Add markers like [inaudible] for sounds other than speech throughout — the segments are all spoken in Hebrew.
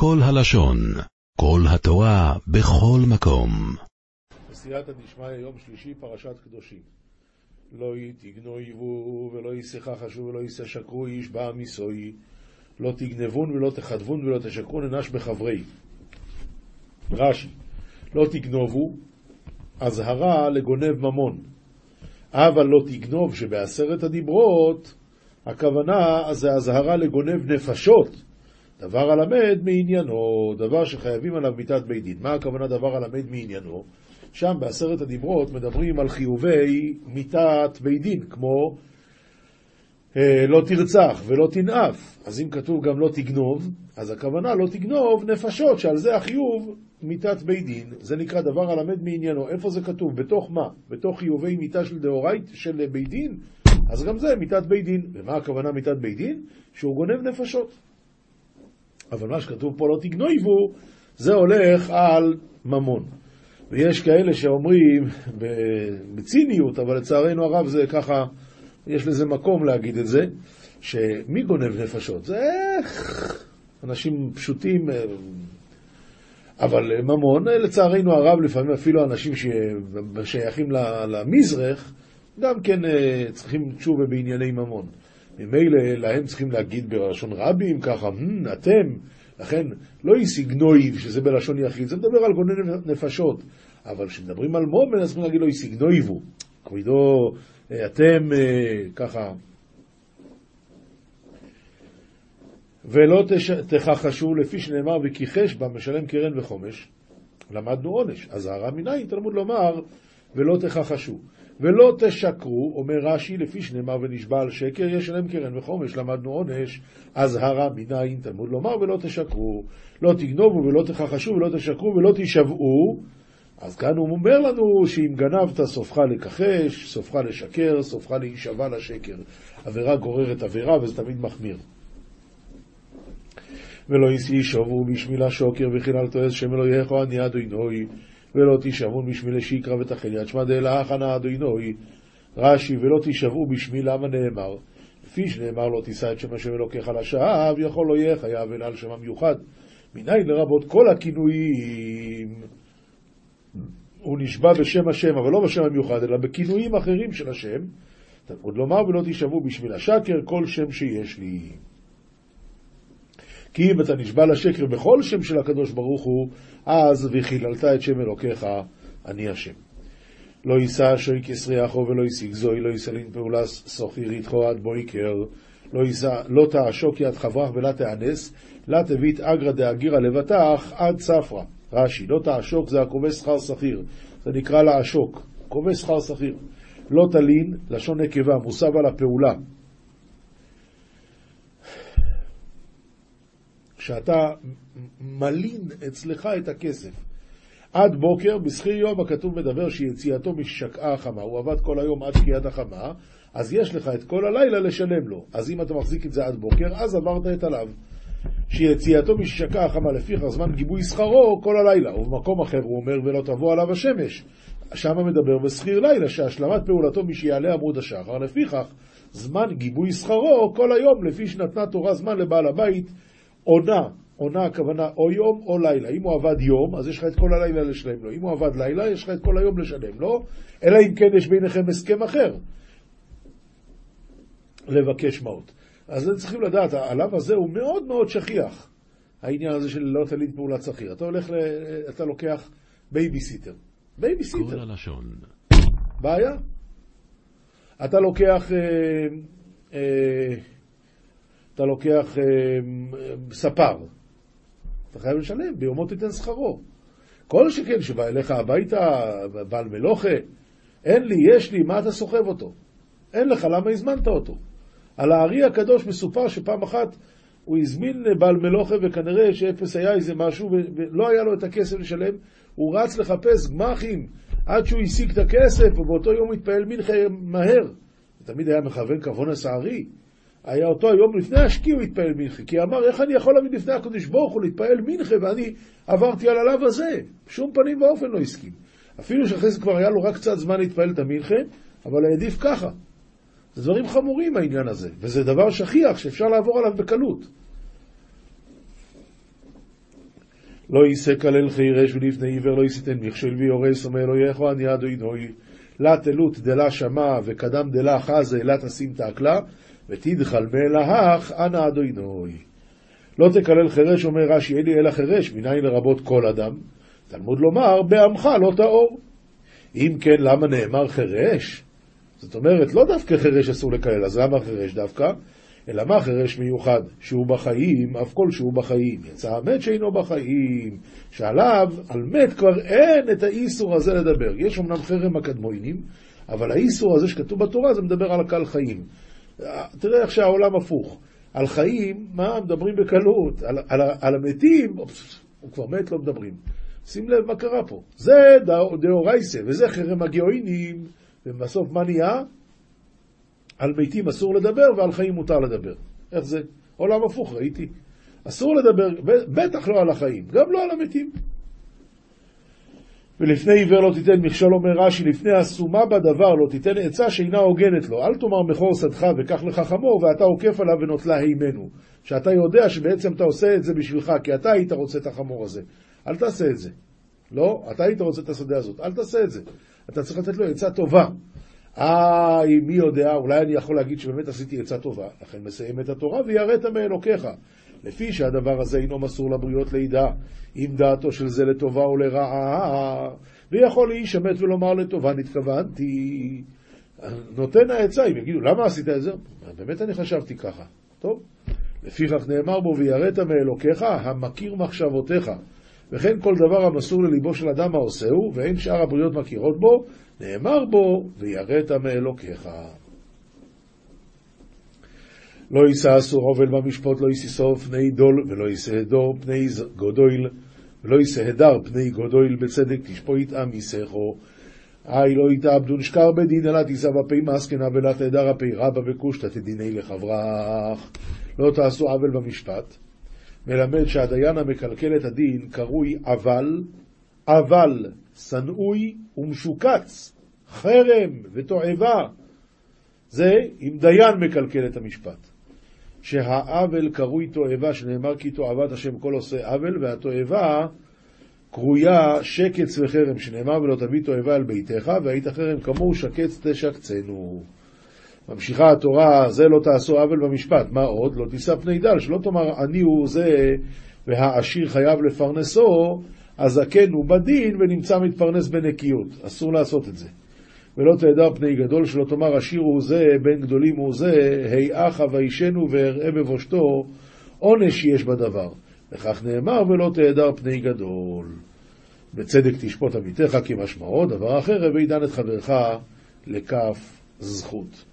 כל הלשון, כל התורה, בכל מקום. בסייעתא דשמיא, יום שלישי, פרשת קדושים. לא תגנויבו ולא ישחחשו ולא יששקרו איש בעם יסוי. לא תגנבון ולא תחדבון ולא תשקרו ננש בחברי. רש"י, לא תגנובו, אזהרה לגונב ממון. אבל לא תגנוב שבעשרת הדיברות, הכוונה זה אזהרה לגונב נפשות. דבר הלמד מעניינו, דבר שחייבים עליו מיתת בית דין. מה הכוונה דבר הלמד מעניינו? שם בעשרת הדיברות מדברים על חיובי מיתת בית דין, כמו אה, לא תרצח ולא תנאף. אז אם כתוב גם לא תגנוב, אז הכוונה לא תגנוב נפשות, שעל זה החיוב מיתת בית דין. זה נקרא דבר הלמד מעניינו. איפה זה כתוב? בתוך מה? בתוך חיובי מיתה של דאורייט של בית דין? אז גם זה מיתת בית דין. ומה הכוונה מיתת בית דין? שהוא גונב נפשות. אבל מה שכתוב פה לא תגנויבו, זה הולך על ממון. ויש כאלה שאומרים בציניות, אבל לצערנו הרב זה ככה, יש לזה מקום להגיד את זה, שמי גונב נפשות? זה איך אנשים פשוטים, אבל ממון, לצערנו הרב, לפעמים אפילו אנשים ששייכים למזרח, גם כן אה, צריכים תשובה בענייני ממון. ממילא להם צריכים להגיד בלשון רבים ככה, אתם, לכן לא איסיגנויב, שזה בלשון יחיד, זה מדבר על גונן נפשות. אבל כשמדברים על מומן, אז צריכים להגיד לו איסיגנויבו. כבודו, אה, אתם אה, ככה. ולא תש... תכחשו לפי שנאמר וכיחש בה משלם קרן וחומש. למדנו עונש. אזהרה מניין, תלמוד לומר ולא תכחשו. ולא תשקרו, אומר רש"י, לפי שנאמר ונשבע על שקר, יש להם קרן וחומש, למדנו עונש, אזהרה מניין, תלמוד לומר, ולא תשקרו. לא תגנובו ולא תכחשו ולא תשקרו ולא תישבעו. אז כאן הוא אומר לנו שאם גנבת סופך לכחש, סופך לשקר, סופך להישבע לשקר. עבירה גוררת עבירה וזה תמיד מחמיר. ולא יישבו בשמי לשוקר וכי אל תועז שם אלוהיך אני אדוני ולא תישבעו בשמי לשיקרא ותחל יד שמע דאלה הכנה אדוני רש"י ולא תישבעו בשמי למה נאמר. לפי שנאמר לא תישא את שם השם אלוקיך לשווא יכול לא יהיה חייב אלא על שם המיוחד. מניין לרבות כל הכינויים? הוא נשבע בשם השם אבל לא בשם המיוחד אלא בכינויים אחרים של השם. עוד לומר ולא תישבעו בשביל השקר כל שם שיש לי כי אם אתה נשבע לשקר בכל שם של הקדוש ברוך הוא, אז וחיללת את שם אלוקיך, אני השם. לא יישא שוי כסריחו ולא ישיג זוי, לא יסלין פעולה סוחיר איתכו עד בויקר, לא, יישא, לא תעשוק יד חברך ולא תאנס, לא תבית אגרא דאגירא לבטח עד צפרא. רש"י, לא תעשוק זה הכובש שכר שכיר, זה נקרא לעשוק, כובש שכר שכיר. לא תלין, לשון נקבה, מוסב על הפעולה. שאתה מלין אצלך את הכסף. עד בוקר, בשכיר יום הכתוב מדבר שיציאתו משקעה החמה, הוא עבד כל היום עד שקיעת החמה, אז יש לך את כל הלילה לשלם לו. אז אם אתה מחזיק את זה עד בוקר, אז עברת את עליו. שיציאתו משקעה החמה לפיך זמן גיבוי שכרו כל הלילה. ובמקום אחר הוא אומר ולא תבוא עליו השמש. שם מדבר בשכיר לילה, שהשלמת פעולתו משיעלה עמוד השחר, לפיכך זמן גיבוי שכרו כל היום, לפי שנתנה תורה זמן לבעל הבית עונה, עונה הכוונה או יום או לילה. אם הוא עבד יום, אז יש לך את כל הלילה לשלם לו. אם הוא עבד לילה, יש לך את כל היום לשלם לו, אלא אם כן יש ביניכם הסכם אחר. לבקש מעות. אז צריכים לדעת, העניין הזה הוא מאוד מאוד שכיח, העניין הזה של לא תלין פעולת שכיר. אתה הולך, ל... אתה לוקח בייביסיטר. בייביסיטר. כל הלשון. בעיה. אתה לוקח... אה, אה, אתה לוקח אה, ספר, אתה חייב לשלם, ביומו תיתן שכרו. כל שכן שבא אליך הביתה, בעל מלוכה, אין לי, יש לי, מה אתה סוחב אותו? אין לך, למה הזמנת אותו? על הארי הקדוש מסופר שפעם אחת הוא הזמין בעל מלוכה וכנראה שאפס היה איזה משהו ולא היה לו את הכסף לשלם, הוא רץ לחפש גמחים עד שהוא השיג את הכסף ובאותו יום התפעל מנחה מהר. תמיד היה מכוון כבון הסערי. היה אותו היום לפני השקיע הוא התפעל מנחה, כי אמר, איך אני יכול להביא לפני הקדוש ברוך הוא להתפעל מנחה ואני עברתי על הלאו הזה? בשום פנים ואופן לא הסכים. אפילו שאחרי זה כבר היה לו רק קצת זמן להתפעל את המנחה, אבל העדיף ככה. זה דברים חמורים העניין הזה, וזה דבר שכיח שאפשר לעבור עליו בקלות. לא יישא כלל חירש ולפני עיוור לא יישאתן מכשל ויורס אומר לא יחו אני אדוני לה תלות דלה שמע וקדם דלה חזה לה תשים תקלה ותדחל מאלהך אנא אדוני לא תקלל חירש אומר רש"י אלי אלא חירש מניין לרבות כל אדם תלמוד לומר בעמך לא טהור אם כן למה נאמר חירש? זאת אומרת לא דווקא חירש אסור לקלל אז למה חירש דווקא? אלא מה חירש מיוחד? שהוא בחיים, אף כל שהוא בחיים. יצא המת שאינו בחיים, שעליו, על מת כבר אין את האיסור הזה לדבר. יש אמנם חרם הקדמוינים, אבל האיסור הזה שכתוב בתורה זה מדבר על הקל חיים. תראה איך שהעולם הפוך. על חיים, מה, מדברים בקלות. על, על, על המתים, הוא כבר מת, לא מדברים. שים לב מה קרה פה. זה דאורייסה, וזה חרם הגאוינים, ובסוף מה נהיה? על מתים אסור לדבר ועל חיים מותר לדבר. איך זה? עולם הפוך, ראיתי. אסור לדבר, בטח לא על החיים, גם לא על המתים. ולפני עיוור לא תיתן מכשול, אומר רש"י, לפני הסומה בדבר לא תיתן עצה שאינה הוגנת לו. אל תאמר מכור שדך וקח לך חמור ואתה עוקף עליו ונוטלה הימנו. שאתה יודע שבעצם אתה עושה את זה בשבילך, כי אתה היית רוצה את החמור הזה. אל תעשה את זה. לא, אתה היית רוצה את השדה הזאת, אל תעשה את זה. אתה צריך לתת לו עצה טובה. אה, מי יודע, אולי אני יכול להגיד שבאמת עשיתי עצה טובה, לכן מסיים את התורה ויראת מאלוקיך. לפי שהדבר הזה אינו מסור לבריות לידה, אם דעתו של זה לטובה או לרעה, ויכול איש אמת ולומר לטובה נתכוונתי. נותן העצה, אם יגידו, למה עשית את זה? באמת אני חשבתי ככה. טוב, לפיכך נאמר בו, ויראת מאלוקיך, המכיר מחשבותיך. וכן כל דבר המסור לליבו של אדם העושהו, ואין שאר הבריות מכירות בו, נאמר בו, ויראת מאלוקיך. לא יישא אסור עובל במשפוט, לא יסיסו פני דול, ולא יישא הדור פני גודויל, ולא יישא הדר פני גודויל בצדק, תשפוט עם יסכו. אי לא יתאבדון שקר בדין, אלא תישא בפי מסקנה, ולא תהדר הפי רבא וקושטא תדיני לחברך. לא תעשו עוול במשפט. מלמד שהדיין המקלקל את הדין קרוי אבל, אבל שנאוי ומשוקץ, חרם ותועבה. זה אם דיין מקלקל את המשפט. שהעוול קרוי תועבה, שנאמר כי תועבת השם כל עושה עוול, והתועבה קרויה שקץ וחרם, שנאמר ולא תביא תועבה על ביתך, והיית חרם כמוהו שקץ תשקצנו. ממשיכה התורה, זה לא תעשו עוול במשפט. מה עוד? לא תישא פני דל, שלא תאמר אני הוא זה והעשיר חייב לפרנסו, הזקן הוא בדין ונמצא מתפרנס בנקיות. אסור לעשות את זה. ולא תהדר פני גדול, שלא תאמר עשיר הוא זה, בן גדולים הוא זה, היאך אביישנו ואראה בבושתו, עונש יש בדבר. וכך נאמר, ולא תהדר פני גדול. בצדק תשפוט עמיתך כמשמעו, דבר אחר, הווי דן את חברך לכף זכות.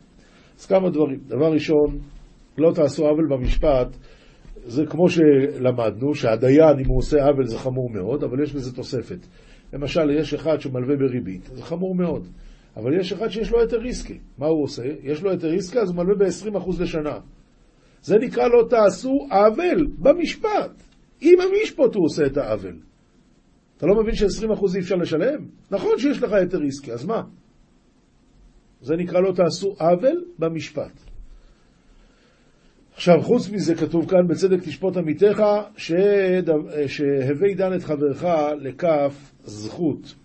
אז כמה דברים. דבר ראשון, לא תעשו עוול במשפט, זה כמו שלמדנו, שהדיין, אם הוא עושה עוול זה חמור מאוד, אבל יש לזה תוספת. למשל, יש אחד שמלווה בריבית, זה חמור מאוד. אבל יש אחד שיש לו היתר ריסקי. מה הוא עושה? יש לו היתר ריסקי, אז הוא מלווה ב-20% לשנה. זה נקרא לא תעשו עוול במשפט. עם המשפט הוא עושה את העוול. אתה לא מבין ש-20% אי אפשר לשלם? נכון שיש לך היתר ריסקי, אז מה? זה נקרא לא תעשו עוול במשפט. עכשיו, חוץ מזה כתוב כאן, בצדק תשפוט עמיתך, שהווי דן את חברך לכף זכות.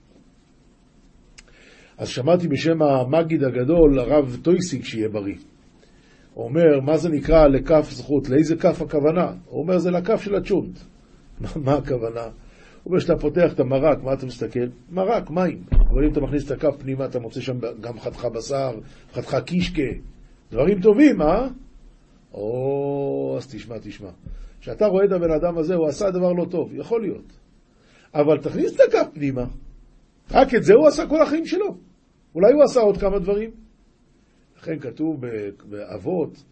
אז שמעתי בשם המגיד הגדול, הרב טויסיק, שיהיה בריא. הוא אומר, מה זה נקרא לכף זכות? לאיזה כף הכוונה? הוא אומר, זה לכף של הצ'ונט. [laughs] מה הכוונה? הוא אומר שאתה פותח את המרק, מה אתה מסתכל? מרק, מים. אבל אם אתה מכניס את הכף פנימה, אתה מוצא שם גם חתיכה בשר, חתיכה קישקה. דברים טובים, אה? או, אז תשמע, תשמע. כשאתה רואה את הבן אדם הזה, הוא עשה דבר לא טוב, יכול להיות. אבל תכניס את הכף פנימה. רק את זה הוא עשה כל החיים שלו. אולי הוא עשה עוד כמה דברים. לכן כתוב באבות,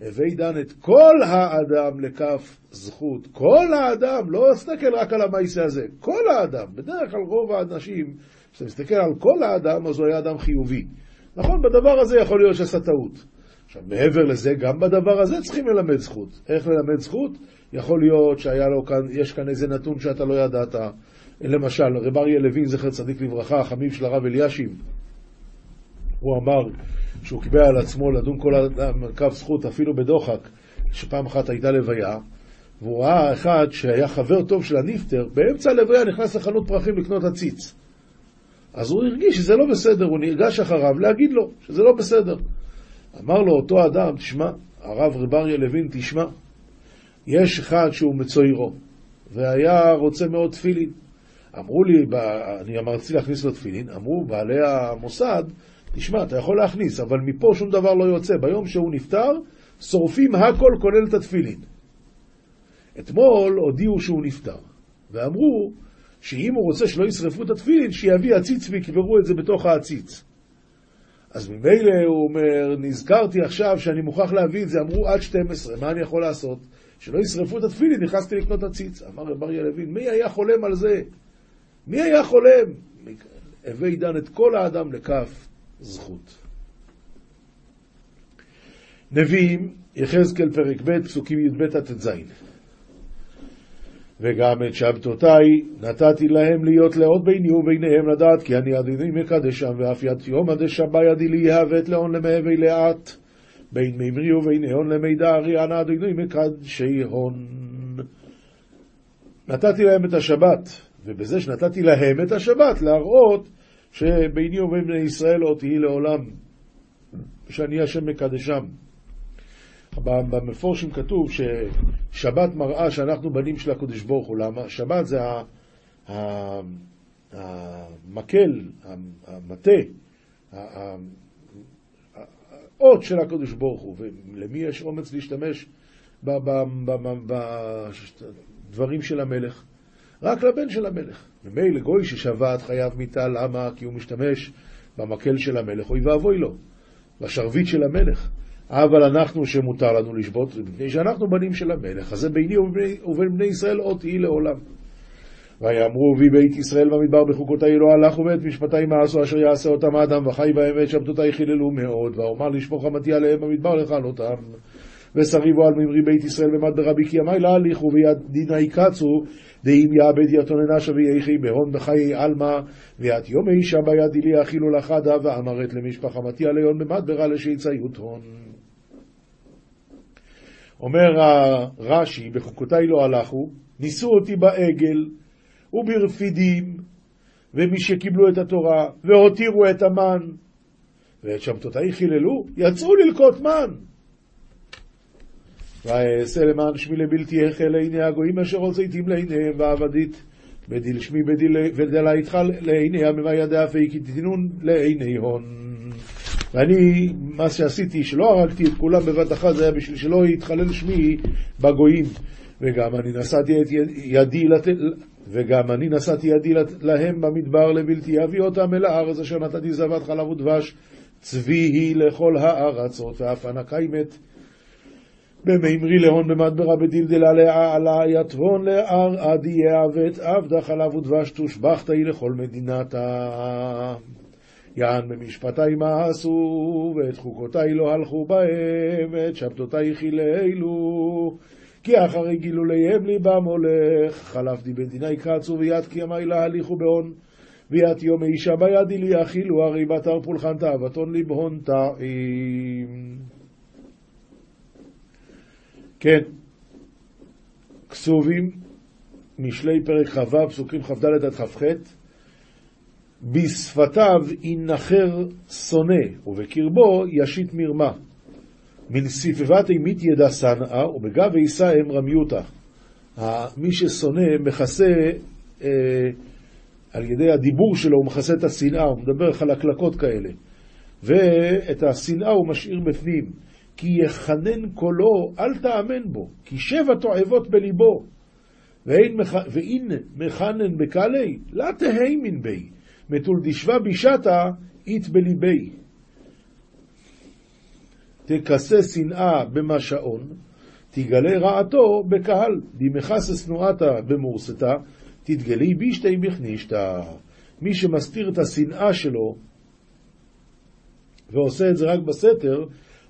הווי דן את כל האדם לכף זכות. כל האדם, לא תסתכל רק על המעשה הזה, כל האדם. בדרך כלל רוב האנשים, כשאתה מסתכל על כל האדם, אז הוא היה אדם חיובי. נכון, בדבר הזה יכול להיות שעשה טעות. עכשיו, מעבר לזה, גם בדבר הזה צריכים ללמד זכות. איך ללמד זכות? יכול להיות שהיה לו כאן, יש כאן איזה נתון שאתה לא ידעת. למשל, רב אריה לוין, זכר צדיק לברכה, חמיב של הרב אלישיב, הוא אמר שהוא קיבל על עצמו לדון כל האדם כף זכות, אפילו בדוחק, שפעם אחת הייתה לוויה, והוא ראה אחד שהיה חבר טוב של הנפטר, באמצע הלוויה נכנס לחנות פרחים לקנות עציץ. אז הוא הרגיש שזה לא בסדר, הוא נרגש אחריו להגיד לו שזה לא בסדר. אמר לו אותו אדם, תשמע, הרב רב אריה לוין, תשמע, יש אחד שהוא מצוירו, והיה רוצה מאוד תפילין. אמרו לי, אני אמרתי להכניס לו תפילין, אמרו בעלי המוסד, תשמע, אתה יכול להכניס, אבל מפה שום דבר לא יוצא. ביום שהוא נפטר, שורפים הכל כולל את התפילין. אתמול הודיעו שהוא נפטר, ואמרו שאם הוא רוצה שלא ישרפו את התפילין, שיביא עציץ ויקברו את זה בתוך העציץ. אז ממילא הוא אומר, נזכרתי עכשיו שאני מוכרח להביא את זה, אמרו עד 12, מה אני יכול לעשות? שלא ישרפו את התפילין, נכנסתי לקנות עציץ. אמר רב אריה לוין, מי היה חולם על זה? מי היה חולם? הווי דן את כל האדם לכף זכות. נביאים, יחזקאל פרק ב', פסוקים י"ב עד ט"ז. וגם את שבתותיי נתתי להם להיות לאות ביני וביניהם לדעת כי אני אדיני מקדשם ואף ית יום עד שבה ידי לי יהבת לאון למהווה לאט בין מימרי ובין הון למידע ארי אנא אדיני מקדשי הון. נתתי להם את השבת, ובזה שנתתי להם את השבת להראות שביני ובין בני ישראל עוד תהי לעולם, שאני השם מקדשם. במפורשים כתוב ששבת מראה שאנחנו בנים של הקדוש ברוך הוא. למה? שבת זה המקל, המטה, האות של הקדוש ברוך הוא. ולמי יש אומץ להשתמש בדברים של המלך? רק לבן של המלך. ממילא גוי ששבת חייב מיתה, למה? כי הוא משתמש במקל של המלך, אוי ואבוי לו, בשרביט של המלך. אבל אנחנו שמותר לנו לשבות, מפני שאנחנו בנים של המלך, אז זה ביני ובין בני ישראל עוד תהי לעולם. ויאמרו בי בית ישראל במדבר בחוקותי לא הלכו ואת משפטי מעשו אשר יעשה אותם האדם וחי בהם ואת שבתותי חיללו מאוד ואומר לשפוך חמתי עליהם במדבר לכלותם ושריבו על ממרי בית ישראל במד ברבי כי ימי להליכו ויד דינה יקצו דאם יאבד יתון אנשה ויחי בהון בחיי עלמא ויד יומי שבה ידי לי אכילו לחדה ואמרת למשפחה מתי עליון במדברה לשיצאיות הון אומר הרש"י, בחוקותיי לא הלכו, ניסו אותי בעגל וברפידים, ומי שקיבלו את התורה, והותירו את המן, ואת שבתותיי חיללו, יצאו ללקוט מן. ואעשה למען שמי לבלתי יחל לעיני הגויים אשר הוצאתים לעיניהם ועבדית בדיל שמי בדיל ודלייתך לעיני עממה ידע פי כי תתנון לעיני הון. ואני, מה שעשיתי, שלא הרגתי את כולם בבת אחת, זה היה בשביל שלא יתחלל שמי בגויים. וגם אני נשאתי את ידי, לת... וגם אני נשאתי ידי להם במדבר לבלתי אביא אותם אל הארץ אשר נתתי זבת חלב ודבש, צבי היא לכל הארצות, ואף אנא קיימת. במימרי להון במדברה בדלדלה לעלה יתבון לאר עדי יעבט עבדה חלב ודבש תושבחת היא לכל מדינתה. יען במשפטי מעשו, ואת חוקותי לא הלכו בהם, ואת שבתותי חיללו. כי אחרי גילוליהם ליבם הולך, חלפתי בדיני קצו, ויד קיימי להליכו בהון. ויד יום אישה בידי לי אכילו, הרי בתר פולחן תאוותון לבהון טעים. כן, כסובים, משלי פרק כ"ו, פסוקים כ"ד עד כ"ח, בשפתיו ינחר שונא, ובקרבו ישית מרמה. מן סיפבת אימית ידע שנאה, ובגב עיסה הם רמיותה. מי ששונא מכסה, אה, על ידי הדיבור שלו הוא מכסה את השנאה, הוא מדבר חלקלקות כאלה. ואת השנאה הוא משאיר בפנים. כי יחנן קולו, אל תאמן בו, כי שבע תועבות בליבו. ואין, ואין מחנן בקלי, לא תהיימין בי. מתול דשווה בישתה אית בליבי. תכסה שנאה במשעון, תגלה רעתו בקהל, דמכסה שנואתה במורסתה, תתגלי בישתי בכנישתה. מי שמסתיר את השנאה שלו ועושה את זה רק בסתר,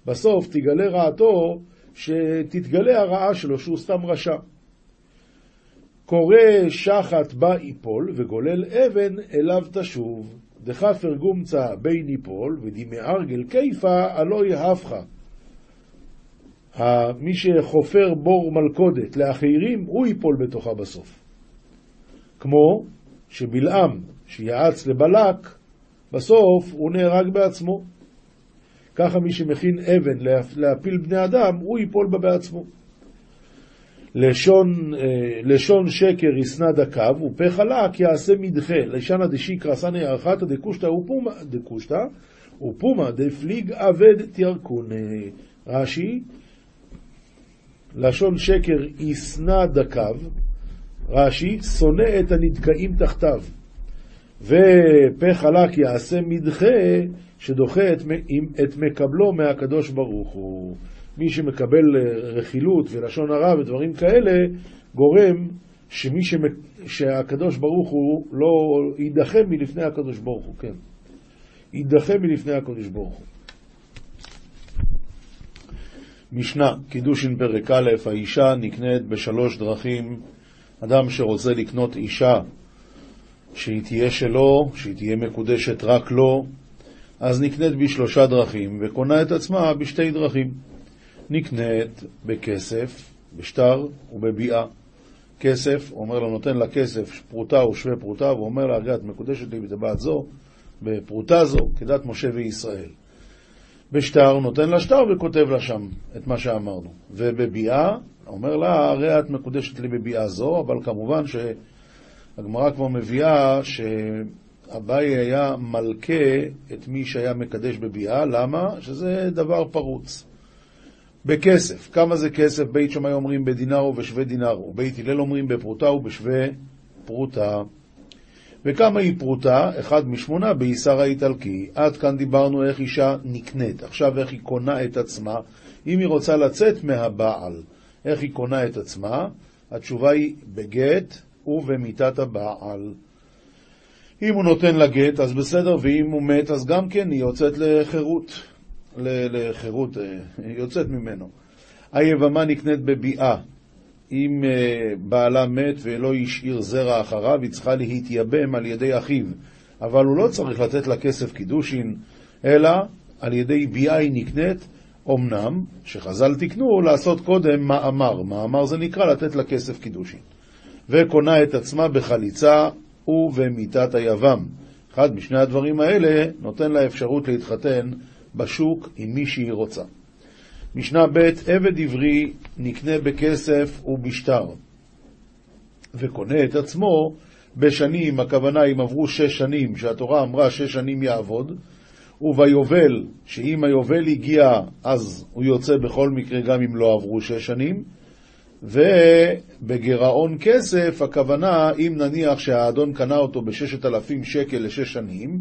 בסוף תגלה רעתו, שתתגלה הרעה שלו, שהוא סתם רשע. קורא שחת בה יפול, וגולל אבן אליו תשוב. דחפר גומצא בין יפול, ודמארגל כיפה עלוי הפכה. מי שחופר בור מלכודת לאחרים, הוא ייפול בתוכה בסוף. כמו שבלעם, שיעץ לבלק, בסוף הוא נהרג בעצמו. ככה מי שמכין אבן להפיל בני אדם, הוא ייפול בה בעצמו. לשון, אה, לשון שקר ישנא דקו, ופה חלק יעשה מדחה. לשנא דשיקרא סנא ירחתא דקושטא דקושטא, ופומא דפליג אבד תירקון. רש"י, לשון שקר ישנא דקו, רש"י, שונא את הנדכאים תחתיו. ופה חלק יעשה מדחה, שדוחה את, את מקבלו מהקדוש ברוך הוא. מי שמקבל אה, רכילות ולשון הרע ודברים כאלה, גורם שמי שמק... שהקדוש ברוך הוא לא יידחה מלפני הקדוש ברוך הוא, כן. יידחה מלפני הקדוש ברוך הוא. משנה, קידושין פרק א', האישה נקנית בשלוש דרכים. אדם שרוצה לקנות אישה שהיא תהיה שלו, שהיא תהיה מקודשת רק לו, אז נקנית בשלושה דרכים, וקונה את עצמה בשתי דרכים. נקנית בכסף, בשטר ובביאה. כסף, אומר לה, נותן לה כסף, פרוטה ושווה פרוטה, והוא אומר לה, הרי את מקודשת לי בטבעת זו, בפרוטה זו, כדת משה וישראל. בשטר, נותן לה שטר וכותב לה שם את מה שאמרנו. ובביאה, אומר לה, הרי את מקודשת לי בביאה זו, אבל כמובן שהגמרא כבר מביאה שאביי היה מלכה את מי שהיה מקדש בביאה, למה? שזה דבר פרוץ. בכסף. כמה זה כסף? בית שמאי אומרים בדינר ובשווה דינר, ובית הלל אומרים בפרוטה ובשווה פרוטה. וכמה היא פרוטה? אחד משמונה באיסר האיטלקי. עד כאן דיברנו איך אישה נקנית. עכשיו איך היא קונה את עצמה. אם היא רוצה לצאת מהבעל, איך היא קונה את עצמה? התשובה היא בגט ובמיתת הבעל. אם הוא נותן לה גט, אז בסדר, ואם הוא מת, אז גם כן היא יוצאת לחירות. לחירות, אה, יוצאת ממנו. היבמה נקנית בביאה. אם אה, בעלה מת ולא השאיר זרע אחריו, היא צריכה להתייבם על ידי אחיו. אבל הוא לא צריך לתת לה כסף קידושין, אלא על ידי ביאה היא נקנית, אמנם, שחז"ל תיקנו, לעשות קודם מאמר. מאמר זה נקרא לתת לה כסף קידושין. וקונה את עצמה בחליצה ובמיתת היבם. אחד משני הדברים האלה נותן לה אפשרות להתחתן בשוק עם מי שהיא רוצה. משנה ב' עבד עברי נקנה בכסף ובשטר, וקונה את עצמו בשנים, הכוונה אם עברו שש שנים, שהתורה אמרה שש שנים יעבוד, וביובל, שאם היובל הגיע אז הוא יוצא בכל מקרה גם אם לא עברו שש שנים, ובגירעון כסף, הכוונה, אם נניח שהאדון קנה אותו בששת אלפים שקל לשש שנים,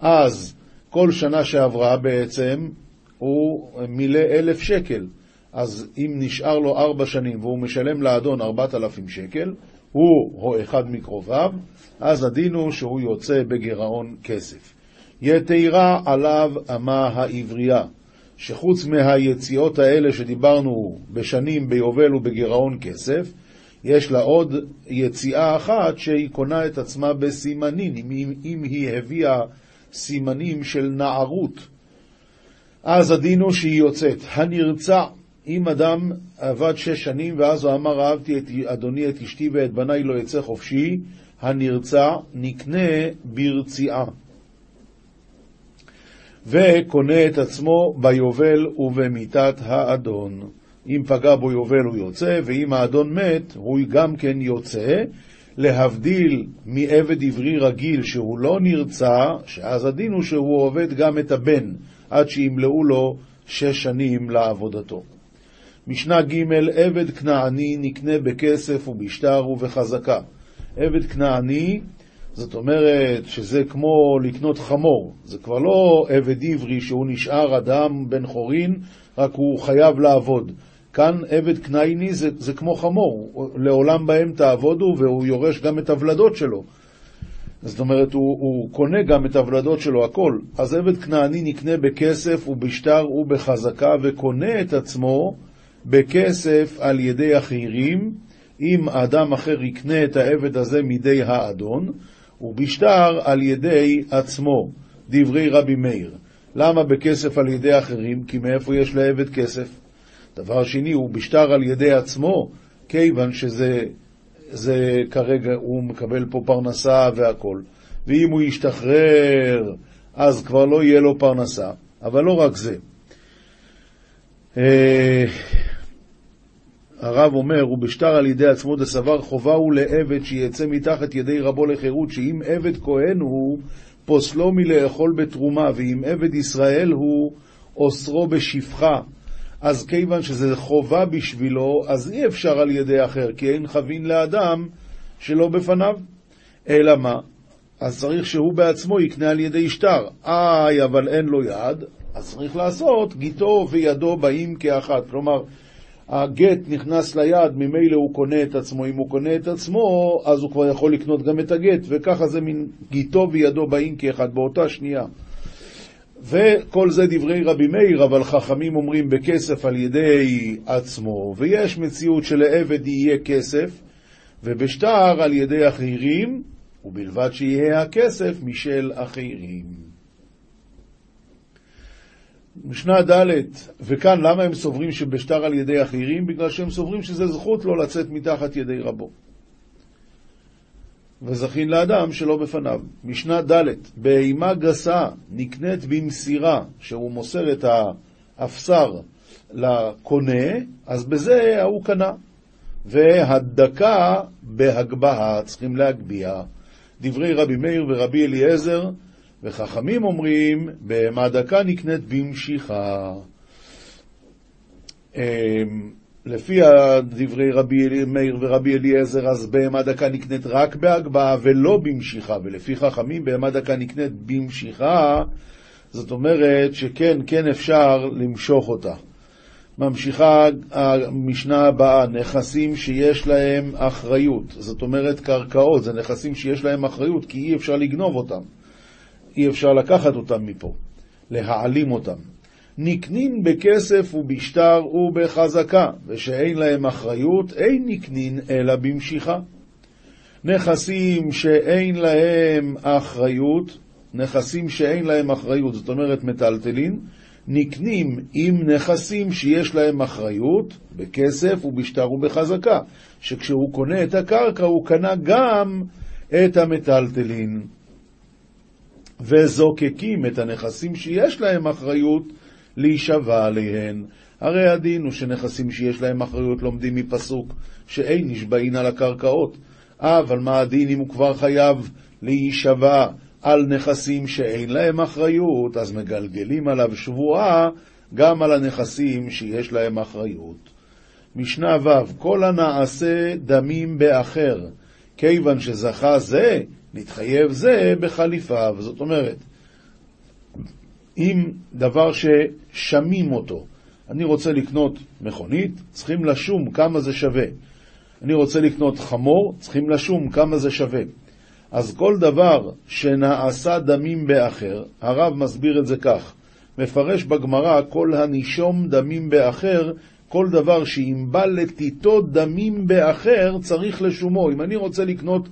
אז כל שנה שעברה בעצם הוא מילא אלף שקל. אז אם נשאר לו ארבע שנים והוא משלם לאדון ארבעת אלפים שקל, הוא או אחד מקרוביו, אז הדין הוא שהוא יוצא בגירעון כסף. יתירה עליו אמה העברייה, שחוץ מהיציאות האלה שדיברנו בשנים ביובל ובגירעון כסף, יש לה עוד יציאה אחת שהיא קונה את עצמה בסימנין, אם, אם היא הביאה סימנים של נערות. אז הדין הוא שהיא יוצאת. הנרצע, אם אדם עבד שש שנים ואז הוא אמר אהבתי את אדוני את אשתי ואת בניי לא יצא חופשי, הנרצע נקנה ברציעה. וקונה את עצמו ביובל ובמיתת האדון. אם פגע בו יובל הוא יוצא, ואם האדון מת, הוא גם כן יוצא, להבדיל מעבד עברי רגיל שהוא לא נרצע, שאז הדין הוא שהוא עובד גם את הבן, עד שימלאו לו שש שנים לעבודתו. משנה ג' עבד כנעני נקנה בכסף ובשטר ובחזקה. עבד כנעני, זאת אומרת שזה כמו לקנות חמור, זה כבר לא עבד עברי שהוא נשאר אדם בן חורין, רק הוא חייב לעבוד. כאן עבד כנעני זה, זה כמו חמור, לעולם בהם תעבודו והוא יורש גם את הוולדות שלו. זאת אומרת, הוא, הוא קונה גם את הוולדות שלו, הכל. אז עבד כנעני נקנה בכסף ובשטר ובחזקה וקונה את עצמו בכסף על ידי אחרים, אם אדם אחר יקנה את העבד הזה מידי האדון, ובשטר על ידי עצמו, דברי רבי מאיר. למה בכסף על ידי אחרים? כי מאיפה יש לעבד כסף? דבר שני, הוא בשטר על ידי עצמו, כיוון שזה זה כרגע, הוא מקבל פה פרנסה והכול. ואם הוא ישתחרר, אז כבר לא יהיה לו פרנסה. אבל לא רק זה. הרב אומר, הוא בשטר על ידי עצמו דסבר חובה הוא לעבד שיצא מתחת ידי רבו לחירות, שאם עבד כהן הוא, פוסלו מלאכול בתרומה, ואם עבד ישראל הוא, אוסרו בשפחה. אז כיוון שזה חובה בשבילו, אז אי אפשר על ידי אחר, כי אין חבין לאדם שלא בפניו. אלא מה? אז צריך שהוא בעצמו יקנה על ידי שטר. איי, אבל אין לו יד, אז צריך לעשות, גיתו וידו באים כאחת. כלומר, הגט נכנס ליד, ממילא הוא קונה את עצמו. אם הוא קונה את עצמו, אז הוא כבר יכול לקנות גם את הגט, וככה זה מין גיתו וידו באים כאחד, באותה שנייה. וכל זה דברי רבי מאיר, אבל חכמים אומרים בכסף על ידי עצמו, ויש מציאות שלעבד יהיה כסף, ובשטר על ידי אחרים, ובלבד שיהיה הכסף משל אחרים. משנה ד', וכאן למה הם סוברים שבשטר על ידי אחרים? בגלל שהם סוברים שזה זכות לא לצאת מתחת ידי רבו. וזכין לאדם שלא בפניו. משנה ד', בהימה גסה נקנית במסירה, שהוא מוסר את האפסר לקונה, אז בזה ההוא קנה. והדקה בהגבהה, צריכים להגביה. דברי רבי מאיר ורבי אליעזר, וחכמים אומרים, בהמה דקה נקנית במשיכה. אמ, לפי דברי רבי מאיר ורבי אליעזר, אז בהמה דקה נקנית רק בהגבהה ולא במשיכה, ולפי חכמים בהמה דקה נקנית במשיכה, זאת אומרת שכן, כן אפשר למשוך אותה. ממשיכה המשנה הבאה, נכסים שיש להם אחריות, זאת אומרת קרקעות, זה נכסים שיש להם אחריות, כי אי אפשר לגנוב אותם, אי אפשר לקחת אותם מפה, להעלים אותם. נקנין בכסף ובשטר ובחזקה, ושאין להם אחריות, אין נקנין אלא במשיכה. נכסים שאין להם אחריות, נכסים שאין להם אחריות, זאת אומרת מטלטלין, נקנים עם נכסים שיש להם אחריות, בכסף ובשטר ובחזקה, שכשהוא קונה את הקרקע הוא קנה גם את המטלטלין. וזוקקים את הנכסים שיש להם אחריות להישבע עליהן. הרי הדין הוא שנכסים שיש להם אחריות לומדים מפסוק שאין נשבעין על הקרקעות. אבל מה הדין אם הוא כבר חייב להישבע על נכסים שאין להם אחריות, אז מגלגלים עליו שבועה גם על הנכסים שיש להם אחריות. משנה ו' כל הנעשה דמים באחר, כיוון שזכה זה, נתחייב זה בחליפיו. זאת אומרת, אם דבר ששמים אותו, אני רוצה לקנות מכונית, צריכים לשום כמה זה שווה. אני רוצה לקנות חמור, צריכים לשום כמה זה שווה. אז כל דבר שנעשה דמים באחר, הרב מסביר את זה כך, מפרש בגמרא כל הנישום דמים באחר, כל דבר שאם בא לתיתו דמים באחר, צריך לשומו. אם אני רוצה לקנות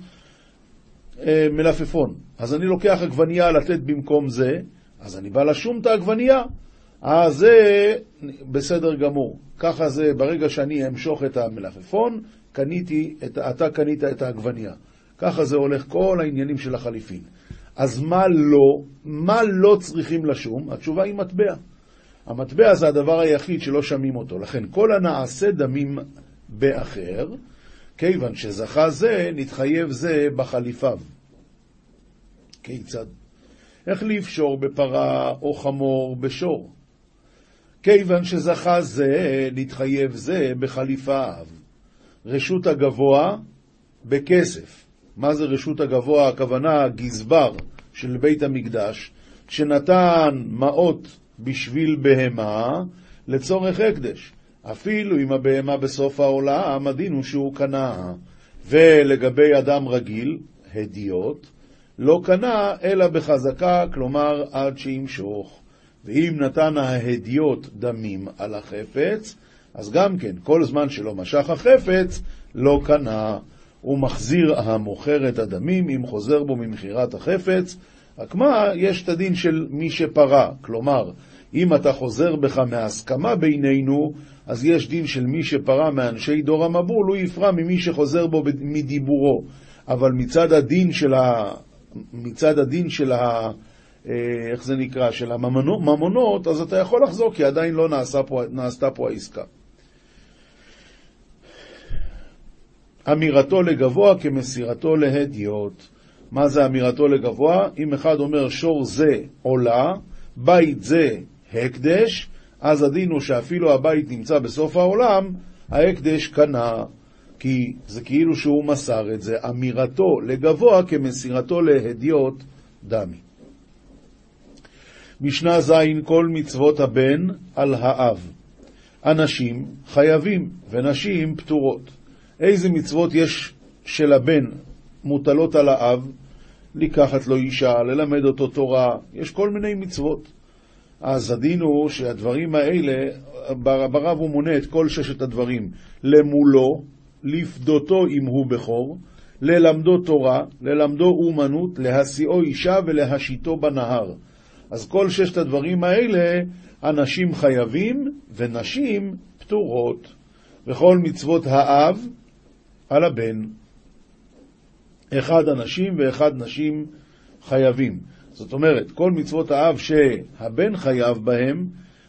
מלפפון, אז אני לוקח עגבנייה לתת במקום זה, אז אני בא לשום את העגבנייה. אז זה בסדר גמור. ככה זה, ברגע שאני אמשוך את המלפפון, קניתי, את, אתה קנית את העגבנייה. ככה זה הולך כל העניינים של החליפין. אז מה לא, מה לא צריכים לשום? התשובה היא מטבע. המטבע זה הדבר היחיד שלא שמים אותו. לכן כל הנעשה דמים באחר, כיוון שזכה זה, נתחייב זה בחליפיו. כיצד? איך לפשור בפרה או חמור בשור? כיוון שזכה זה, נתחייב זה בחליפיו. רשות הגבוה בכסף. מה זה רשות הגבוה? הכוונה גזבר של בית המקדש, שנתן מעות בשביל בהמה לצורך הקדש. אפילו אם הבהמה בסוף העולם, הדין הוא שהוא קנה. ולגבי אדם רגיל, הדיוט, לא קנה אלא בחזקה, כלומר עד שימשוך. ואם נתן ההדיוט דמים על החפץ, אז גם כן, כל זמן שלא משך החפץ, לא קנה. הוא מחזיר המוכר את הדמים אם חוזר בו ממכירת החפץ. רק מה, יש את הדין של מי שפרה, כלומר, אם אתה חוזר בך מההסכמה בינינו, אז יש דין של מי שפרע מאנשי דור המבול, הוא יפרע ממי שחוזר בו מדיבורו. אבל מצד הדין של ה... מצד הדין של ה... אה, איך זה נקרא? של הממונות, אז אתה יכול לחזור, כי עדיין לא נעשה פה, נעשתה פה העסקה. אמירתו לגבוה כמסירתו להדיוט. מה זה אמירתו לגבוה? אם אחד אומר שור זה עולה, בית זה הקדש, אז הדין הוא שאפילו הבית נמצא בסוף העולם, ההקדש קנה, כי זה כאילו שהוא מסר את זה. אמירתו לגבוה כמסירתו להדיוט דמי. משנה ז' כל מצוות הבן על האב. אנשים חייבים ונשים פטורות. איזה מצוות יש של הבן מוטלות על האב? לקחת לו אישה, ללמד אותו תורה, יש כל מיני מצוות. אז הדין הוא שהדברים האלה, ברב הוא מונה את כל ששת הדברים. למולו, לפדותו אם הוא בכור, ללמדו תורה, ללמדו אומנות, להשיאו אישה ולהשיתו בנהר. אז כל ששת הדברים האלה, אנשים חייבים ונשים פטורות. וכל מצוות האב על הבן. אחד אנשים ואחד נשים חייבים. זאת אומרת, כל מצוות האב שהבן חייב בהם,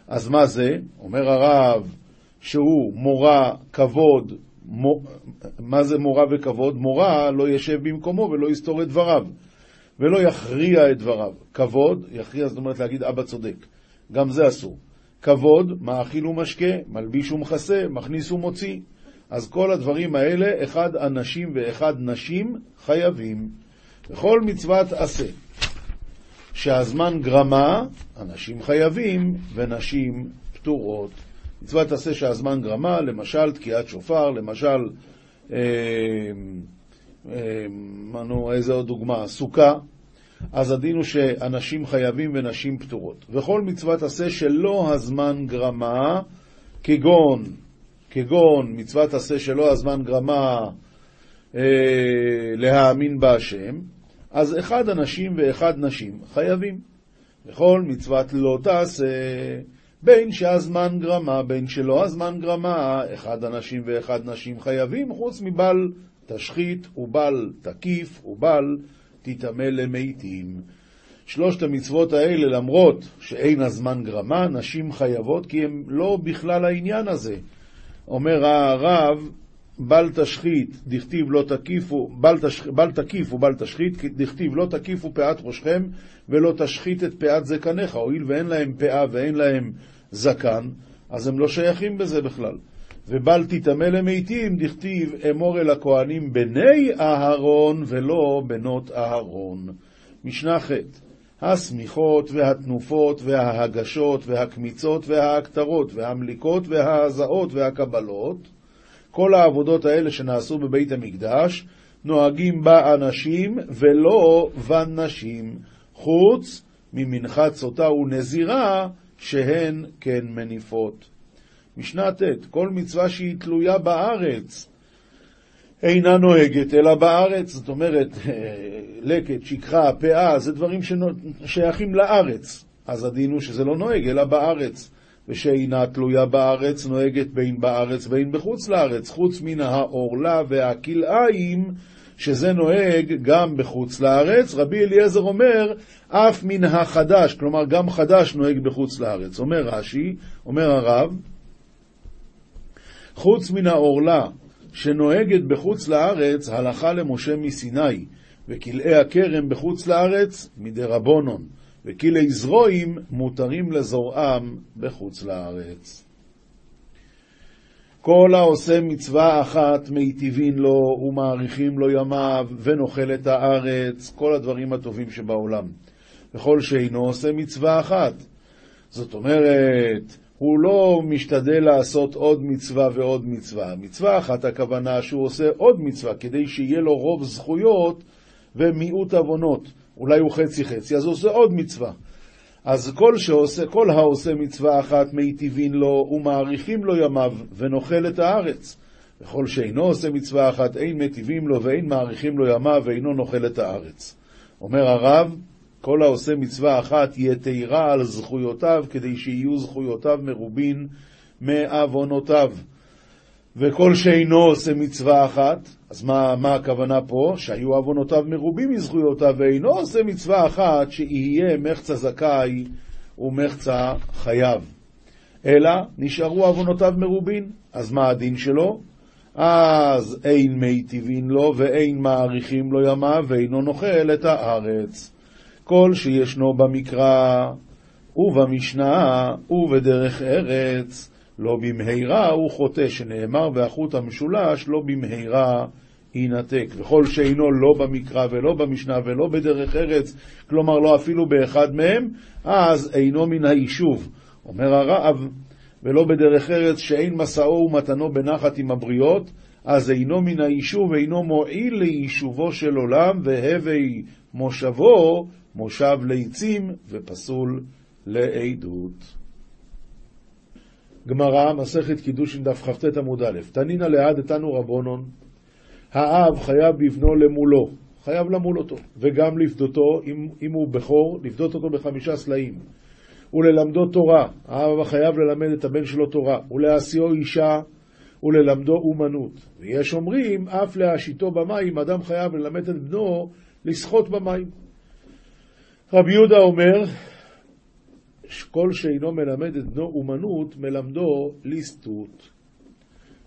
אז מה זה? אומר הרב שהוא מורה, כבוד, מור... מה זה מורה וכבוד? מורה לא ישב במקומו ולא יסתור את דבריו, ולא יכריע את דבריו. כבוד, יכריע זאת אומרת להגיד אבא צודק, גם זה אסור. כבוד, מאכיל ומשקה, מלביש ומכסה, מכניס ומוציא. אז כל הדברים האלה, אחד אנשים ואחד נשים חייבים. וכל מצוות עשה. שהזמן גרמה, אנשים חייבים ונשים פטורות. מצוות עשה שהזמן גרמה, למשל תקיעת שופר, למשל, אה, אה, מנו, איזה עוד דוגמה? סוכה. אז הדין הוא שאנשים חייבים ונשים פטורות. וכל מצוות עשה שלא הזמן גרמה, כגון כגון מצוות עשה שלא הזמן גרמה אה, להאמין בהשם, אז אחד אנשים ואחד נשים חייבים. וכל מצוות לא תעשה, בין שהזמן גרמה, בין שלא הזמן גרמה, אחד אנשים ואחד נשים חייבים, חוץ מבל תשחית ובל תקיף ובל תטמא למתים. שלושת המצוות האלה, למרות שאין הזמן גרמה, נשים חייבות, כי הן לא בכלל העניין הזה. אומר הרב, בל תשחית, דכתיב לא תקיפו, בל, תש, בל תקיף ובל תשחית, דכתיב לא תקיפו פאת ראשכם ולא תשחית את פאת זקניך, הואיל ואין להם פאה ואין להם זקן, אז הם לא שייכים בזה בכלל. ובל תטמא למתים, דכתיב אמור אל הכהנים בני אהרון ולא בנות אהרון. משנה ח' השמיכות והתנופות וההגשות והקמיצות וההקטרות והמליקות וההזעות והקבלות, כל העבודות האלה שנעשו בבית המקדש, נוהגים בה אנשים ולא בנשים, חוץ ממנחת סוטה ונזירה, שהן כן מניפות. משנה ט', כל מצווה שהיא תלויה בארץ, אינה נוהגת אלא בארץ, זאת אומרת, [laughs] לקט, שכחה, פאה, זה דברים ששייכים לארץ. אז הדין הוא שזה לא נוהג אלא בארץ, ושאינה תלויה בארץ, נוהגת בין בארץ ובין בחוץ לארץ, חוץ מן העורלה והכלאיים, שזה נוהג גם בחוץ לארץ. רבי אליעזר אומר, אף מן החדש, כלומר גם חדש נוהג בחוץ לארץ. אומר רש"י, אומר הרב, חוץ מן העורלה שנוהגת בחוץ לארץ הלכה למשה מסיני, וכלאי הכרם בחוץ לארץ מדרבונון, וכלי זרועים מותרים לזורעם בחוץ לארץ. כל העושה מצווה אחת מיטיבין לו ומאריכים לו ימיו ונאכל את הארץ, כל הדברים הטובים שבעולם. וכל שאינו עושה מצווה אחת. זאת אומרת, הוא לא משתדל לעשות עוד מצווה ועוד מצווה. מצווה אחת הכוונה שהוא עושה עוד מצווה כדי שיהיה לו רוב זכויות ומיעוט עוונות. אולי הוא חצי חצי, אז הוא עושה עוד מצווה. אז כל, שעושה, כל העושה מצווה אחת מיטיבין לו ומאריכים לו ימיו ונאכל את הארץ. וכל שאינו עושה מצווה אחת אין מיטיבים לו ואין מאריכים לו ימיו ואינו נאכל את הארץ. אומר הרב, כל העושה מצווה אחת יתירה על זכויותיו, כדי שיהיו זכויותיו מרובין מעוונותיו. וכל שאינו עושה מצווה אחת, אז מה, מה הכוונה פה? שהיו עוונותיו מרובים מזכויותיו, ואינו עושה מצווה אחת, שיהיה מחצה זכאי ומחצה חייב. אלא נשארו עוונותיו מרובין, אז מה הדין שלו? אז אין מיטיבין לו ואין מעריכים לו ימיו ואינו נאכל את הארץ. כל שישנו במקרא ובמשנה ובדרך ארץ, לא במהרה הוא חוטא, שנאמר והחוט המשולש לא במהרה יינתק. וכל שאינו לא במקרא ולא במשנה ולא בדרך ארץ, כלומר לא אפילו באחד מהם, אז אינו מן היישוב. אומר הרב, ולא בדרך ארץ שאין מסעו ומתנו בנחת עם הבריות, אז אינו מן היישוב, אינו מועיל ליישובו של עולם, והווי מושבו, מושב ליצים, ופסול לעדות. גמרא, מסכת קידושין דף כ"ט עמוד א', תנינא ליד אתנו רבונון, האב חייב בבנו למולו, חייב למול אותו, וגם לפדותו, אם, אם הוא בכור, לפדות אותו בחמישה סלעים. וללמדו תורה, האב חייב ללמד את הבן שלו תורה, ולהשיאו אישה, וללמדו אומנות. ויש אומרים, אף להשיתו במים, אדם חייב ללמד את בנו לשחות במים. רבי יהודה אומר, כל שאינו מלמד את בנו אומנות, מלמדו ליסטות.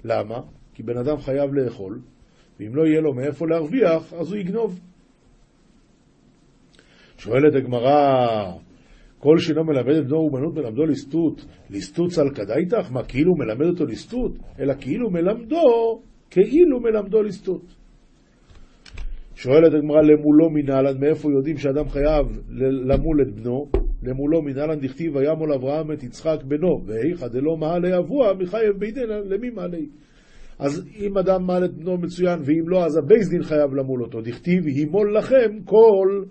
למה? כי בן אדם חייב לאכול, ואם לא יהיה לו מאיפה להרוויח, אז הוא יגנוב. שואלת הגמרא, כל שאינו מלמד את בנו אומנות מלמדו ליסטות, ליסטות צלקא דייתך? מה, כאילו מלמד אותו ליסטות? אלא כאילו מלמדו, כאילו מלמדו ליסטות. שואלת הגמרא למולו מנהלן, מאיפה יודעים שאדם חייב למול את בנו? למולו מנהלן דכתיב וימול אברהם את יצחק בנו, ואיכא דלא מעלי אבוה מחייב בידנה, למי מעלי? אז אם אדם מל את בנו מצוין, ואם לא, אז הבייס דין חייב למול אותו. דכתיב הימול לכם כל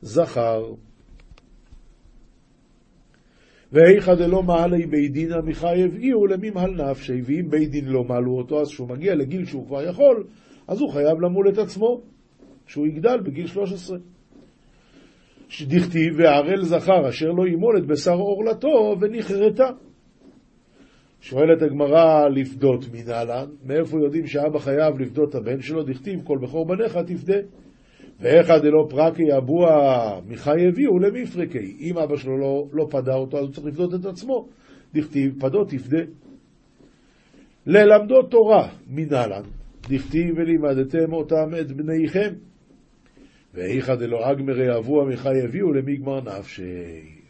זכר. והיכא דלא מהליה בי דינא מיחייב איהו למימהל נפשיה, ואם בית דין לא מלו אותו, אז כשהוא מגיע לגיל שהוא כבר יכול, אז הוא חייב למול את עצמו, כשהוא יגדל בגיל 13. דכתיב וערל זכר אשר לא ימול את בשר ערלתו ונכרתה. שואלת הגמרא לפדות מנהלן, מאיפה יודעים שאבא חייב לפדות את הבן שלו? דכתיב כל בכור בניך תפדה. ואיכא דלא פרקי אבוה מחי הביאו למפרקי. אם אבא שלו לא, לא פדה אותו, אז הוא צריך לפדות את עצמו. דכתיב פדו תפדה. ללמדו תורה מנהלן, דכתיב ולימדתם אותם את בניכם. ואיכא דלא אגמרי אבוה מחי הביאו למגמר נפשי.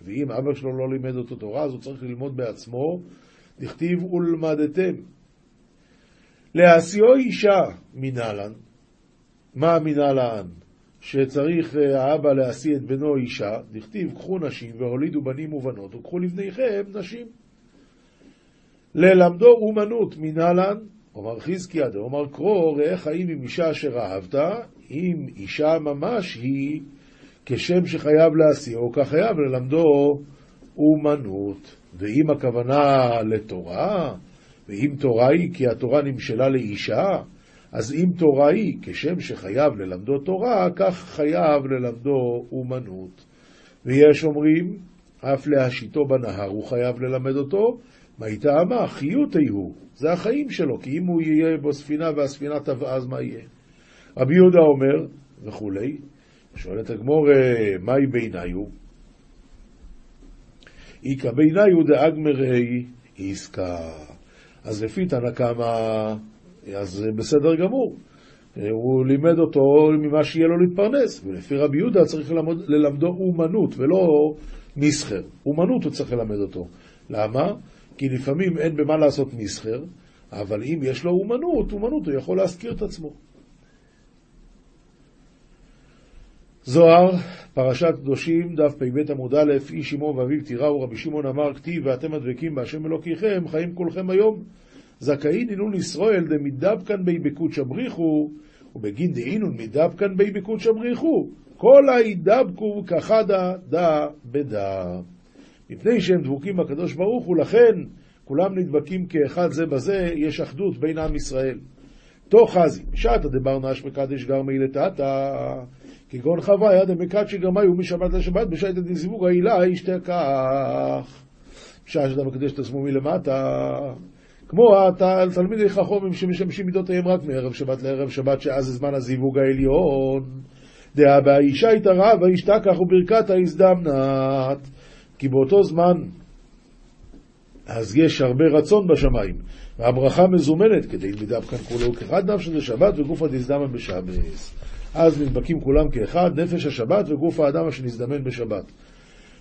ואם אבא שלו לא לימד אותו תורה, אז הוא צריך ללמוד בעצמו. דכתיב ולמדתם. להשיאו אישה מנהלן. מה מנהלן? שצריך אה, האבא להשיא את בנו אישה, דכתיב קחו נשים והולידו בנים ובנות וקחו לבניכם נשים. ללמדו אומנות מנהלן, אומר חזקיה דאמר קרוא ראה חיים עם אישה אשר אהבת, אם אישה ממש היא כשם שחייב להשיאו, כך חייב ללמדו אומנות. ואם הכוונה לתורה, ואם תורה היא כי התורה נמשלה לאישה, אז אם תורה היא כשם שחייב ללמדו תורה, כך חייב ללמדו אומנות. ויש אומרים, אף להשיתו בנהר הוא חייב ללמד אותו, מה היא טעמה? חיותי הוא, זה החיים שלו, כי אם הוא יהיה בספינה והספינה טבעה, אז מה יהיה? רבי יהודה אומר, וכולי, שואלת הגמור, מהי בעיניו? איכא בעיניו דאגמרי עסקה. אז לפי תנא קמא אז בסדר גמור. הוא לימד אותו ממה שיהיה לו להתפרנס, ולפי רבי יהודה צריך ללמד, ללמדו אומנות ולא מסחר. אומנות הוא צריך ללמד אותו. למה? כי לפעמים אין במה לעשות מסחר, אבל אם יש לו אומנות, אומנות הוא יכול להזכיר את עצמו. זוהר, פרשת קדושים, דף פ"ב עמוד א', איש אמו ואביו תיראו, רבי שמעון אמר, כתיב ואתם הדבקים בהשם אלוקיכם, חיים כולכם היום. זכאי נינון ישראל דמידבקן בי בקודשא בריחו, ובגין דאינון מידבקן בי בקודשא בריחו, כל הידבקו כחדה דה בדה. מפני שהם דבוקים בקדוש ברוך הוא, לכן כולם נדבקים כאחד זה בזה, יש אחדות בין עם ישראל. תוך חזי, בשעתא דברנו אשמא קדש גרמי לטאטא, כגון חווה יד המקדשי גרמיו משבת לשבת בשייטת דזיווג העילה ישתה כך. בשעה שאתה מקדש את עצמו מלמטה, כמו התלמידי חכמים שמשמשים מידותיהם רק מערב שבת לערב שבת, שאז זה זמן הזיווג העליון. דעה באישה התערה וישתה כך וברכת ההזדמנת. כי באותו זמן אז יש הרבה רצון בשמיים, והברכה מזומנת, כדי מדף כאן כולו כאחד נפש זה שבת וגוף הדזדמה בשבס. אז נדבקים כולם כאחד, נפש השבת וגוף האדם אשר נזדמן בשבת.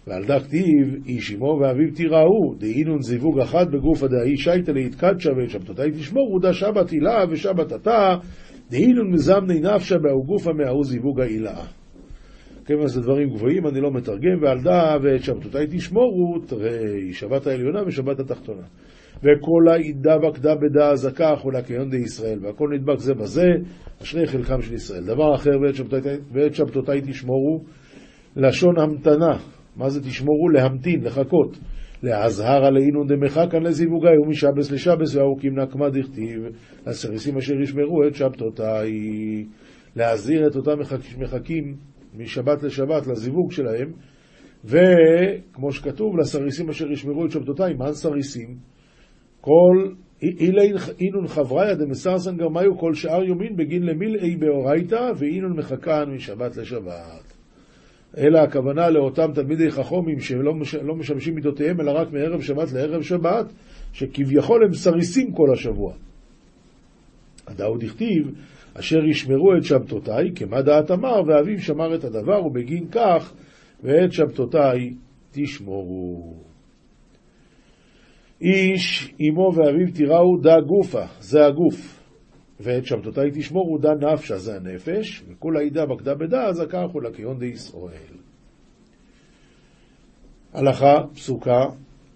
ועל דק טיב, איש אמו ואביו תיראו, דהינון זיווג אחד בגוף הדאי שייטה להתקדשה ואת שבתותי תשמור, ודה שבת הילה ושבת עתה, דהינון מזמני נפשה באו גופה מההוא זיווג העילה. כיוון שזה דברים גבוהים, אני לא מתרגם, ועל דא ואת שבתותי תשמורו, תראי, שבת העליונה ושבת התחתונה. וכל העידה בקדה בדא הזכה אכולה כיון די ישראל, והכל נדבק זה בזה, אשרי חלקם של ישראל. דבר אחר, ואת שבתותי, ואת שבתותי תשמורו, לשון המתנה. מה זה תשמורו? להמתין, לחכות. להזהר עלינו דמחכן לזיווגי ומשבס לשבס והאוקים נקמה דכתיב הסריסים אשר ישמרו את שבתותי להזהיר את אותם מחכים משבת לשבת לזיווג שלהם וכמו שכתוב לסריסים אשר ישמרו את שבתותי מה סריסים? כל אינון חבריה דמסרסן גרמיו כל שאר יומין בגין למילאי באורייתא ואינון מחכן משבת לשבת אלא הכוונה לאותם תלמידי חכומים שלא מש... לא משמשים מידותיהם, אלא רק מערב שבת לערב שבת, שכביכול הם סריסים כל השבוע. הדאו דכתיב, אשר ישמרו את שבתותי, כמה דעת אמר, ואביו שמר את הדבר, ובגין כך, ואת שבתותי תשמורו. איש, אמו ואביו תיראו דה גופה, זה הגוף. ואת שבתותי תשמורו דה נפשה, זה הנפש, וכול העידה בקדה בדה, אז הכך הוא לקיון די ישראל. הלכה, פסוקה,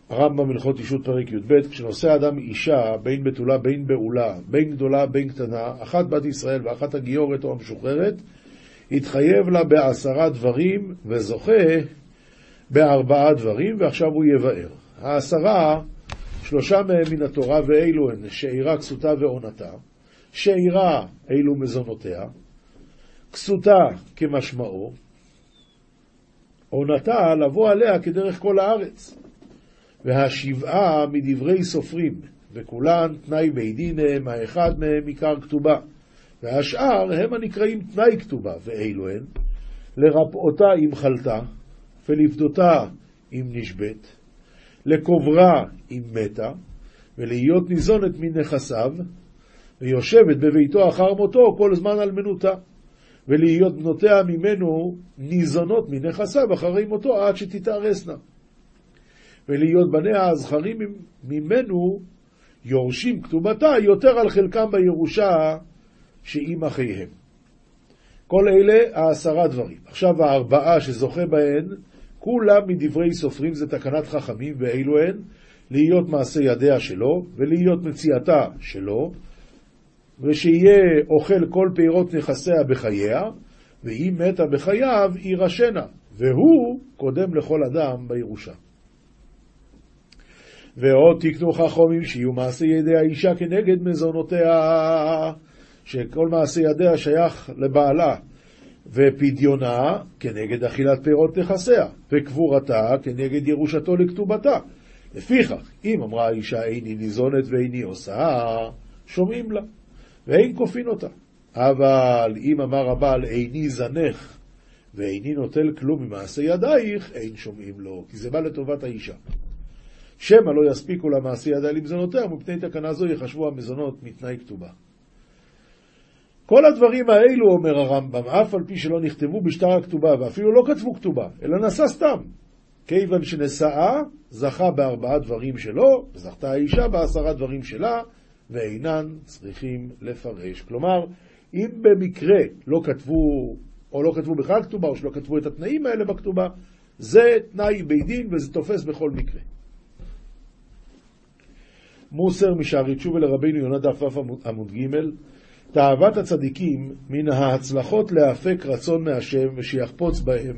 הרמב"ם הלכות אישות פרק י"ב, כשנושא אדם אישה, בין בתולה בין בעולה, בין גדולה בין קטנה, אחת בת ישראל ואחת הגיורת או המשוחררת, התחייב לה בעשרה דברים וזוכה בארבעה דברים, ועכשיו הוא יבאר. העשרה, שלושה מהם מן התורה ואלו הן שאירה, כסותה ועונתה. שאירה אילו מזונותיה, כסותה כמשמעו, עונתה לבוא עליה כדרך כל הארץ, והשבעה מדברי סופרים, וכולן תנאי בית דין הם, האחד מהם עיקר כתובה, והשאר הם הנקראים תנאי כתובה, ואלו הן, לרפאותה אם חלתה, ולפדותה אם נשבית, לקוברה אם מתה, ולהיות ניזונת מנכסיו, ויושבת בביתו אחר מותו כל זמן אלמנותה, ולהיות בנותיה ממנו ניזונות מנכסיו אחרי מותו עד שתתארסנה. ולהיות בניה הזכרים ממנו יורשים כתובתה יותר על חלקם בירושה שעם אחיהם. כל אלה העשרה דברים. עכשיו הארבעה שזוכה בהן, כולם מדברי סופרים, זה תקנת חכמים, ואילו הן? להיות מעשה ידיה שלו, ולהיות מציאתה שלו, ושיהיה אוכל כל פירות נכסיה בחייה, ואם מתה בחייו, יירשנה, והוא קודם לכל אדם בירושה. ועוד תקנו חכומים שיהיו מעשה ידי האישה כנגד מזונותיה, שכל מעשה ידיה שייך לבעלה, ופדיונה כנגד אכילת פירות נכסיה, וקבורתה כנגד ירושתו לכתובתה. לפיכך, אם אמרה האישה איני ניזונת ואיני עושה, שומעים לה. ואין כופין אותה. אבל אם אמר הבעל איני זנך ואיני נוטל כלום ממעשה ידייך, אין שומעים לו, כי זה בא לטובת האישה. שמא לא יספיקו לה מעשה ידיה למזונותיה, ומפני תקנה זו יחשבו המזונות מתנאי כתובה. כל הדברים האלו, אומר הרמב"ם, אף על פי שלא נכתבו בשטר הכתובה, ואפילו לא כתבו כתובה, אלא נשא סתם. כיוון שנשאה, זכה בארבעה דברים שלו, וזכתה האישה בעשרה דברים שלה, ואינן צריכים לפרש. כלומר, אם במקרה לא כתבו, או לא כתבו בכלל כתובה, או שלא כתבו את התנאים האלה בכתובה, זה תנאי בית דין וזה תופס בכל מקרה. מוסר משערי תשובה לרבינו יונה דף עמוד ג' תאוות הצדיקים מן ההצלחות להפק רצון מהשם ושיחפוץ בהם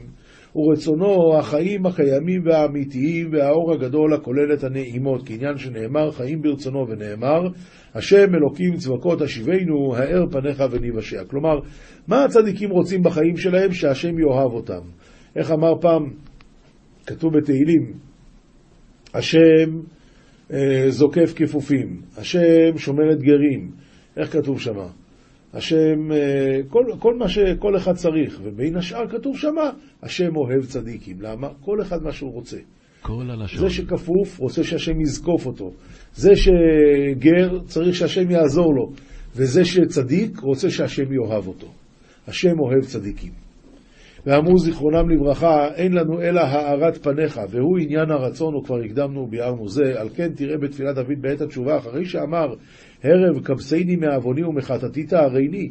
ורצונו החיים הקיימים והאמיתיים והאור הגדול הכולל את הנעימות, כעניין שנאמר חיים ברצונו ונאמר השם אלוקים צבקות השיבנו, האר פניך וניוושע. כלומר, מה הצדיקים רוצים בחיים שלהם? שהשם יאהב אותם. איך אמר פעם, כתוב בתהילים, השם אה, זוקף כפופים, השם שומר את גרים, איך כתוב שמה? השם, אה, כל, כל מה שכל אחד צריך, ובין השאר כתוב שמה, השם אוהב צדיקים. למה? כל אחד מה שהוא רוצה. כל הלשון. זה שכפוף רוצה שהשם יזקוף אותו. זה שגר צריך שהשם יעזור לו. וזה שצדיק רוצה שהשם יאהב אותו. השם אוהב צדיקים. ואמרו זיכרונם לברכה, אין לנו אלא הארת פניך, והוא עניין הרצון, וכבר הקדמנו וביארנו זה. על כן תראה בתפילת דוד בעת התשובה, אחרי שאמר, הרב כבסני מעווני ומחטאתי תארני,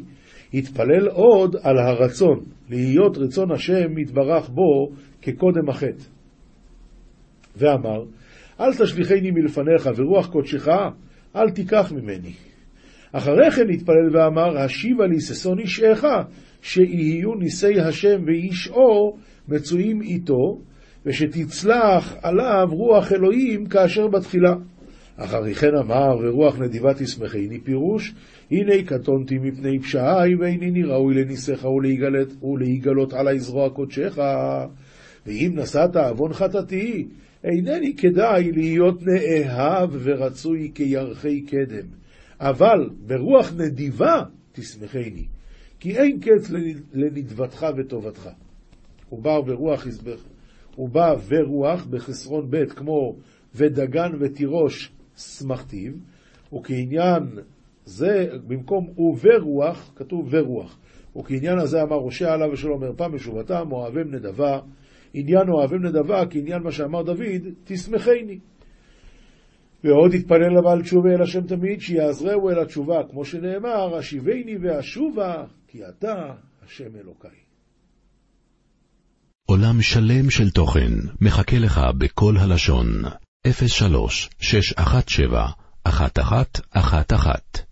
התפלל עוד על הרצון, להיות רצון השם יתברך בו כקודם החטא. ואמר, אל תשליכני מלפניך, ורוח קודשך אל תיקח ממני. אחרי כן התפלל ואמר, השיבה לי ששון אישך, שיהיו ניסי השם ואיש אור מצויים איתו, ושתצלח עליו רוח אלוהים כאשר בתחילה. אחרי כן אמר, ורוח נדיבה תשמחני, פירוש, הנה קטונתי מפני פשעי, ואינני ראוי לניסיך ולהיגלות, ולהיגלות עלי זרוע קודשך. ואם נשאת עוון חטאתי, אינני כדאי להיות נאהב ורצוי כירחי קדם, אבל ברוח נדיבה תשמחני, כי אין קץ לנדבתך וטובתך. הוא בא ברוח, הוא בא ורוח בחסרון ב' כמו ודגן ותירוש שמחתיו, וכעניין זה, במקום וברוח, כתוב ורוח. וכעניין הזה אמר ראשי עליו ושלום ערפה משובתם, אוהבים נדבה, עניין אוהבים נדבה, כעניין מה שאמר דוד, תשמחני. ועוד התפלל לבעל תשובה אל השם תמיד, שיעזרהו אל התשובה, כמו שנאמר, השיבני ואשובה, כי אתה השם אלוקיי. עולם שלם של תוכן מחכה לך בכל הלשון, 03 617 1111